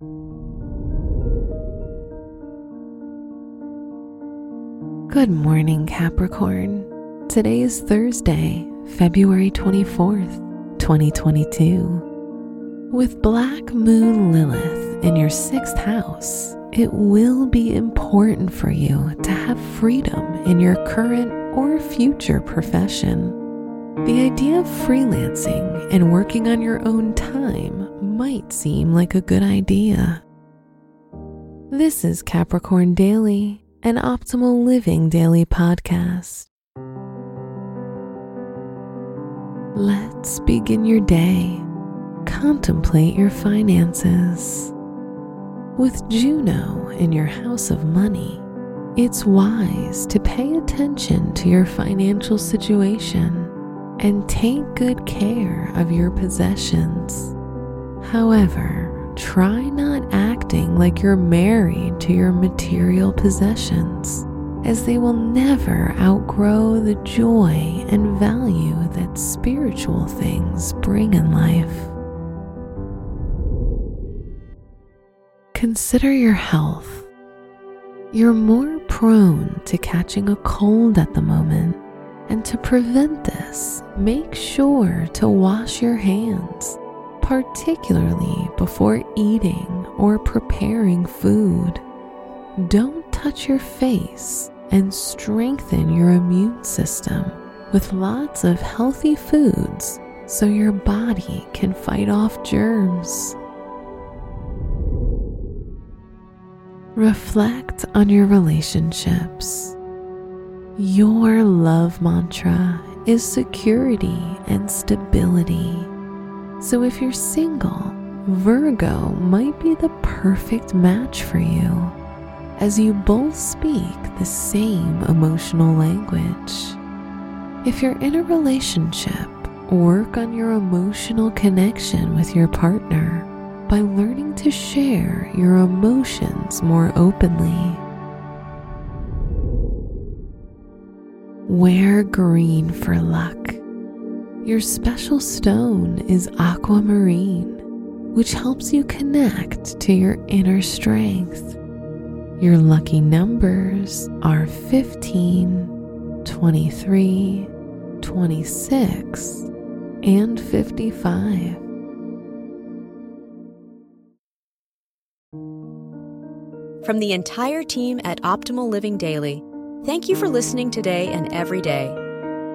Good morning, Capricorn. Today is Thursday, February 24th, 2022. With Black Moon Lilith in your sixth house, it will be important for you to have freedom in your current or future profession. The idea of freelancing and working on your own time might seem like a good idea. This is Capricorn Daily an optimal living daily podcast. Let's begin your day. Contemplate your finances. With Juno in your house of money, it's wise to pay attention to your financial situation and take good care of your possessions. However, try not acting like you're married to your material possessions, as they will never outgrow the joy and value that spiritual things bring in life. Consider your health. You're more prone to catching a cold at the moment, and to prevent this, make sure to wash your hands particularly before eating or preparing food. Don't touch your face and strengthen your immune system with lots of healthy foods so your body can fight off germs. Reflect on your relationships. Your love mantra is security and stability. So if you're single, Virgo might be the perfect match for you, as you both speak the same emotional language. If you're in a relationship, work on your emotional connection with your partner by learning to share your emotions more openly. Wear green for luck your special stone is aquamarine, which helps you connect to your inner strength. Your lucky numbers are 15, 23, 26, and 55. From the entire team at Optimal Living Daily, thank you for listening today and every day